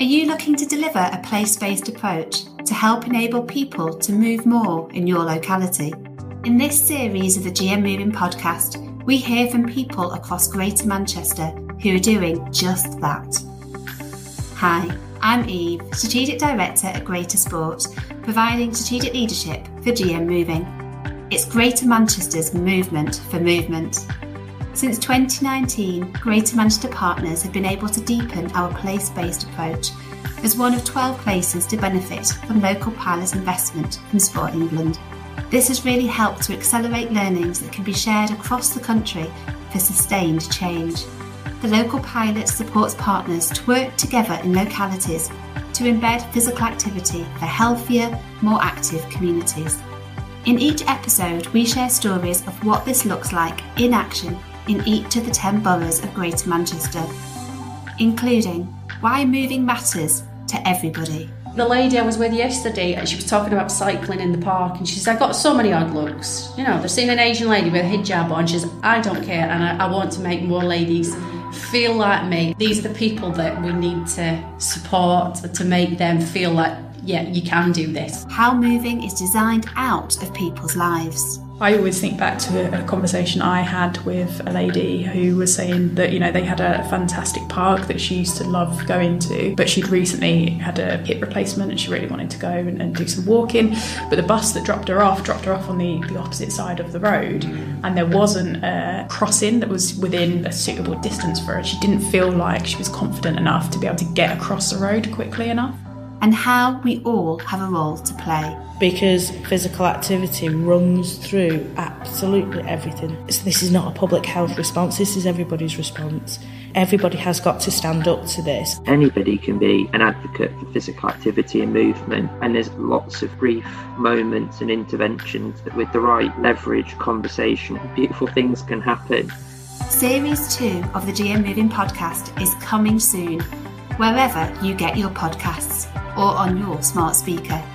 Are you looking to deliver a place based approach to help enable people to move more in your locality? In this series of the GM Moving podcast, we hear from people across Greater Manchester who are doing just that. Hi, I'm Eve, Strategic Director at GreaterSport, providing strategic leadership for GM Moving. It's Greater Manchester's movement for movement. Since 2019, Greater Manchester Partners have been able to deepen our place based approach as one of 12 places to benefit from local pilot investment from Sport England. This has really helped to accelerate learnings that can be shared across the country for sustained change. The local pilot supports partners to work together in localities to embed physical activity for healthier, more active communities. In each episode, we share stories of what this looks like in action in each of the 10 boroughs of Greater Manchester, including why moving matters to everybody. The lady I was with yesterday, she was talking about cycling in the park, and she says, I got so many odd looks. You know, they're seeing an Asian lady with a hijab on, she says, I don't care, and I, I want to make more ladies feel like me. These are the people that we need to support to make them feel like, yeah, you can do this. How moving is designed out of people's lives. I always think back to a conversation I had with a lady who was saying that, you know, they had a fantastic park that she used to love going to, but she'd recently had a hip replacement and she really wanted to go and, and do some walking. But the bus that dropped her off dropped her off on the, the opposite side of the road, and there wasn't a crossing that was within a suitable distance for her. She didn't feel like she was confident enough to be able to get across the road quickly enough. And how we all have a role to play because physical activity runs through absolutely everything. So this is not a public health response, this is everybody's response. Everybody has got to stand up to this. Anybody can be an advocate for physical activity and movement, and there's lots of brief moments and interventions that, with the right leverage, conversation, beautiful things can happen. Series 2 of the GM Moving podcast is coming soon, wherever you get your podcasts or on your smart speaker.